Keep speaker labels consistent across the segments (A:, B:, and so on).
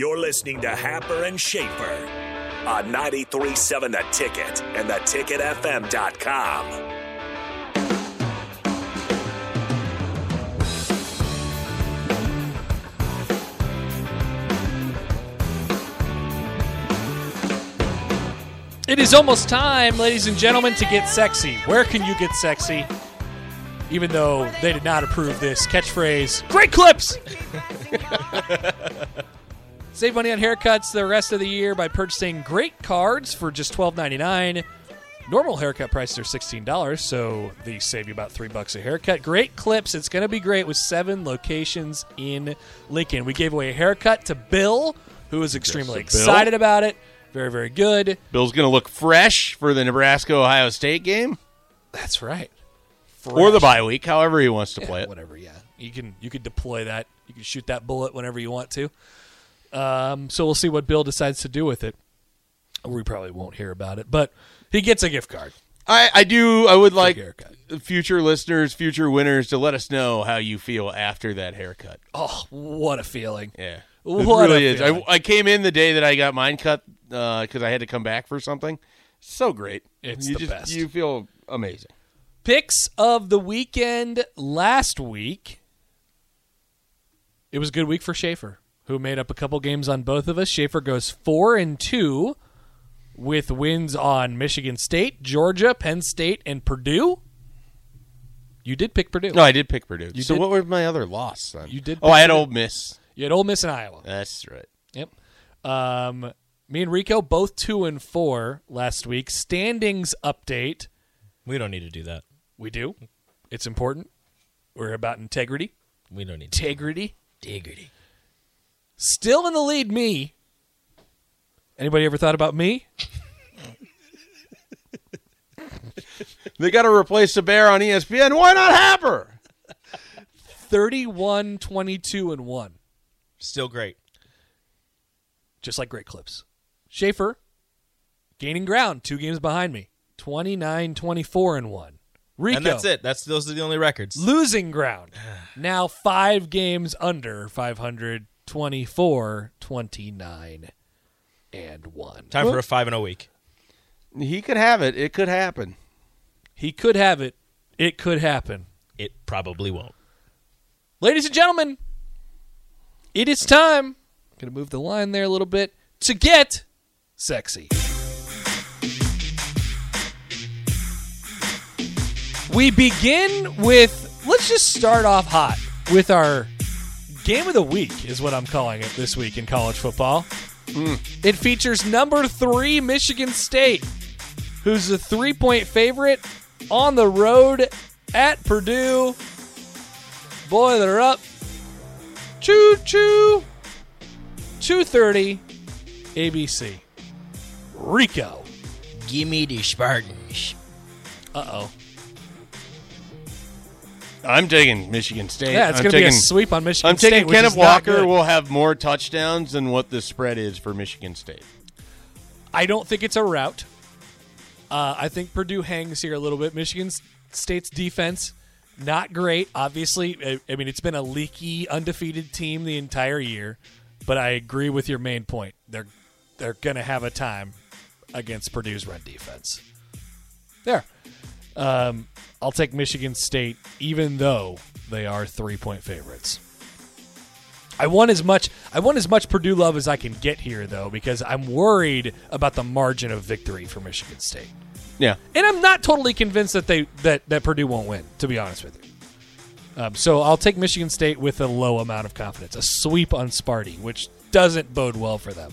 A: You're listening to Happer and Schaefer on 93.7 The Ticket and theticketfm.com.
B: It is almost time, ladies and gentlemen, to get sexy. Where can you get sexy? Even though they did not approve this catchphrase, great clips! Save money on haircuts the rest of the year by purchasing great cards for just $12.99. Normal haircut prices are $16, so these save you about three bucks a haircut. Great clips. It's going to be great with seven locations in Lincoln. We gave away a haircut to Bill, who is extremely
C: Yes,
B: excited about it. Very, very good.
C: Bill's going to look fresh for the Nebraska Ohio State game
B: That's right.
C: or the
B: Fresh.
C: bye week, however he wants to
B: Yeah,
C: play it.
B: Whatever, yeah. You can you can deploy that. You can shoot that bullet whenever you want to. Um, so we'll see what Bill decides to do with it. We probably won't hear about it, but he gets a gift card.
C: I, I do. I would like
B: haircut.
C: future listeners, future winners, to let us know how you feel after that haircut.
B: Oh, what a feeling!
C: Yeah, it
B: What a
C: really is. I. I came in the day that I got mine cut because I had to come back for something. So great.
B: It's
C: you
B: the best.
C: You feel amazing.
B: Picks of the weekend last week. It was a good week for Schaefer, who made up a couple games on both of us. Schaefer goes four and two with wins on Michigan State, Georgia, Penn State, and Purdue. You did pick Purdue.
C: No, I did pick Purdue.
B: You
C: so
B: did-
C: what were my other loss? Then?
B: You did
C: Oh, I had
B: Purdue.
C: Ole Miss.
B: You had Ole Miss and Iowa.
C: That's right.
B: Yep. Um, me and Rico both two and four last week. Standings update.
D: We don't need to do that.
B: We do. It's important. We're about integrity.
D: We don't need.
B: Integrity.
D: Integrity.
B: Still in the lead, me. Anybody ever thought about me?
C: They got to replace the bear on ESPN. Why not Happer?
B: 31, 22, and 1.
D: Still great.
B: Just like great clips. Schaefer, gaining ground, two games behind me. 29, 24, and 1. Rico.
D: And that's it. That's those are the only records.
B: losing ground. now five games under 500, 24, 29, and 1.
D: Time for a five and a week.
C: He could have it. It could happen.
B: He could have it. It could happen.
D: It probably won't.
B: Ladies and gentlemen, it is time. Going to move the line there a little bit to get sexy. We begin with, let's just start off hot with our game of the week, is what I'm calling it this week in college football. It features number three Michigan State, who's a three point favorite on the road at Purdue. Boy, they're up. Choo choo. 230 ABC. Rico.
D: Gimme the Spartans.
B: Uh oh.
C: I'm taking Michigan State.
B: Yeah, it's going to be a sweep on Michigan State.
C: I'm
B: taking
C: Kenneth Walker will have more touchdowns than what the spread is for Michigan State.
B: I don't think it's a rout. Uh, I think Purdue hangs here a little bit. Michigan State's defense, not great. Obviously, I, I mean, it's been a leaky, undefeated team the entire year. But I agree with your main point. They're they're going to have a time against Purdue's run defense. There. Um, I'll take Michigan State, even though they are three point favorites. I want as much I want as much Purdue love as I can get here though because I'm worried about the margin of victory for Michigan State.
C: Yeah.
B: And I'm not totally convinced that they that, that Purdue won't win, to be honest with you. Um, so I'll take Michigan State with a low amount of confidence, a sweep on Sparty, which doesn't bode well for them.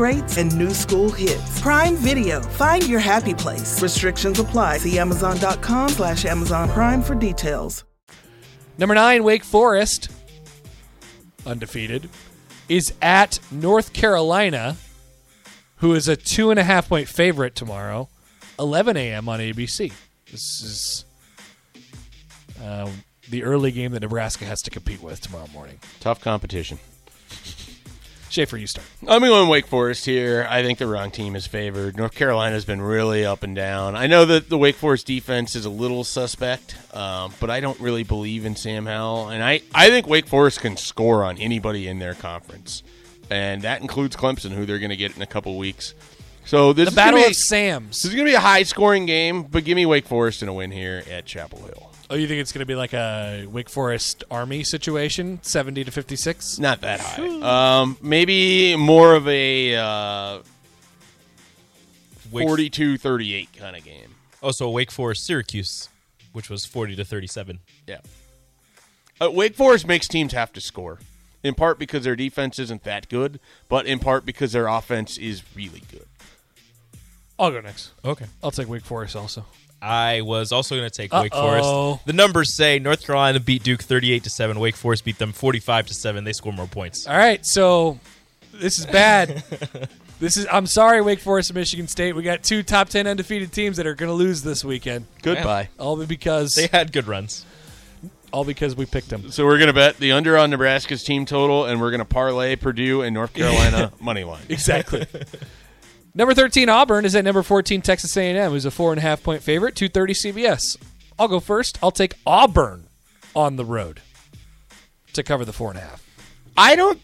E: greats and new school hits. Prime Video. Find your happy place. Restrictions apply. See Amazon.com slash Amazon Prime for details.
B: Number nine, Wake Forest, undefeated, is at North Carolina, who is a two and a half point favorite tomorrow, 11 a.m. on ABC. This is uh, the early game that Nebraska has to compete with tomorrow morning.
C: Tough competition.
B: Schaefer, you start.
C: I'm going Wake Forest here. I think the wrong team is favored. North Carolina's been really up and down. I know that the Wake Forest defense is a little suspect, um, but I don't really believe in Sam Howell. And I, I think Wake Forest can score on anybody in their conference. And that includes Clemson, who they're going to get in a couple weeks. So this
B: The
C: is
B: Battle
C: be,
B: of Sam's.
C: This is going to be a high scoring game, but give me Wake Forest in a win here at Chapel Hill.
B: Oh, you think it's going to be like a Wake Forest Army situation, 70 to 56?
C: Not that high. Um, maybe more of a uh,
D: Wake-
C: 42-38 kind of game.
D: Oh, so Wake Forest Syracuse, which was 40 to 37.
C: Yeah. Uh, Wake Forest makes teams have to score, in part because their defense isn't that good, but in part because their offense is really good.
B: I'll go next.
D: Okay.
B: I'll take Wake Forest also.
D: I was also going to take Wake
B: Uh-oh.
D: Forest. The numbers say North Carolina beat Duke 38 to 7. Wake Forest beat them 45 to 7. They score more points.
B: All right, so this is bad. this is I'm sorry, Wake Forest and Michigan State. We got two top ten undefeated teams that are going to lose this weekend.
C: Goodbye.
B: All because
D: They had good runs.
B: all because we picked them.
C: So we're going to bet the under on Nebraska's team total, and we're going to parlay Purdue and North Carolina money line.
B: Exactly. number thirteen Auburn is at number fourteen Texas A&M, who's a four and a half point favorite. Two thirty CBS. I'll go first. I'll take Auburn on the road to cover the four and a half.
C: I don't.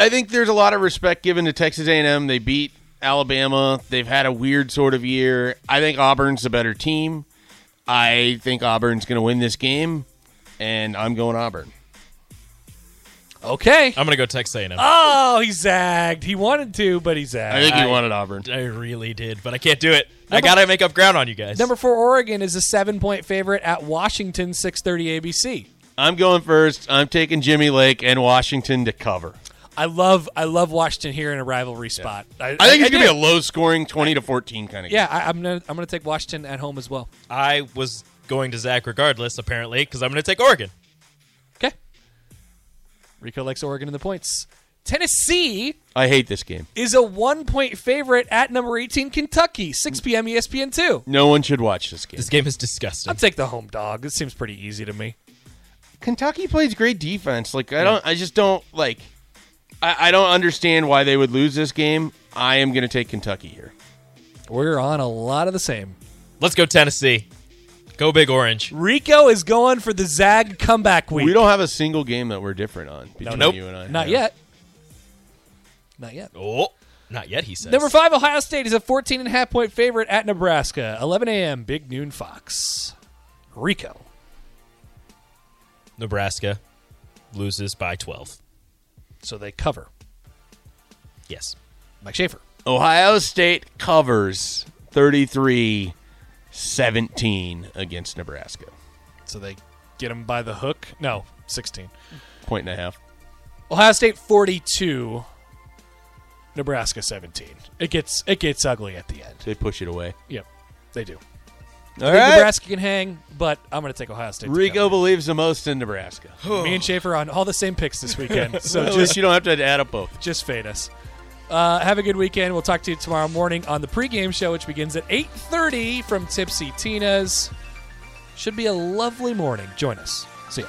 C: I think there's a lot of respect given to Texas A&M. They beat Alabama. They've had a weird sort of year. I think Auburn's the better team. I think Auburn's going to win this game, and I'm going Auburn.
B: Okay.
D: I'm gonna go Texas A&M.
B: Oh, he zagged. He wanted to, but he zagged.
C: I think he wanted Auburn.
D: I really did, but I can't do it. I
B: Number-
D: gotta make up ground on you guys.
B: Number four, Oregon is a seven point favorite at Washington, six thirty ABC.
C: I'm going first. I'm taking Jimmy Lake and Washington to cover.
B: I love I love Washington here in a rivalry spot. I,
C: I think it's going to
B: do.
C: be a low scoring 20 to 14 kind of game.
B: Yeah, I, I'm gonna I'm gonna take Washington at home as well.
D: I was going to Zach regardless, apparently, because I'm gonna take Oregon.
B: Okay. Rico likes Oregon in the points. Tennessee
C: I hate this game.
B: is a one point favorite at number 18 Kentucky, 6 p.m. ESPN two.
C: No one should watch this game.
D: This game is disgusting.
B: I'll take the home dog. This seems pretty easy to me.
C: Kentucky plays great defense. Like I don't, I just don't like. I, I don't understand why they would lose this game. I am going to take Kentucky here.
B: We're on a lot of the same.
D: Let's go Tennessee. Go Big Orange.
B: Rico is going for the Zag comeback week.
C: We don't have a single game that we're different on between
D: nope.
C: you and I.
B: Not
C: Yeah.
B: yet. Not yet.
D: Oh, not yet. He says.
B: Number five, Ohio State is a 14 and a half point favorite at Nebraska. 11 a.m. Big Noon Fox. Rico.
D: Nebraska loses by 12.
B: So they cover.
D: Yes.
B: Mike Schaefer.
C: Ohio State covers 33 17 against Nebraska.
B: So they get them by the hook. No, 16.
C: Point and a half.
B: Ohio State 42. Nebraska 17. It gets it gets ugly at the end.
C: They push it away.
B: Yep, they do.
C: All
B: I think
C: right.
B: Nebraska can hang, but I'm going to take Ohio State.
C: Rico believes the most in Nebraska.
B: Me and Schaefer on all the same picks this weekend. So
C: At
B: just
C: least you don't have to add up both.
B: just fade us. Uh, have a good weekend. We'll talk to you tomorrow morning on the pregame show, which begins at 8.30 from Tipsy Tina's. Should be a lovely morning. Join us. See ya.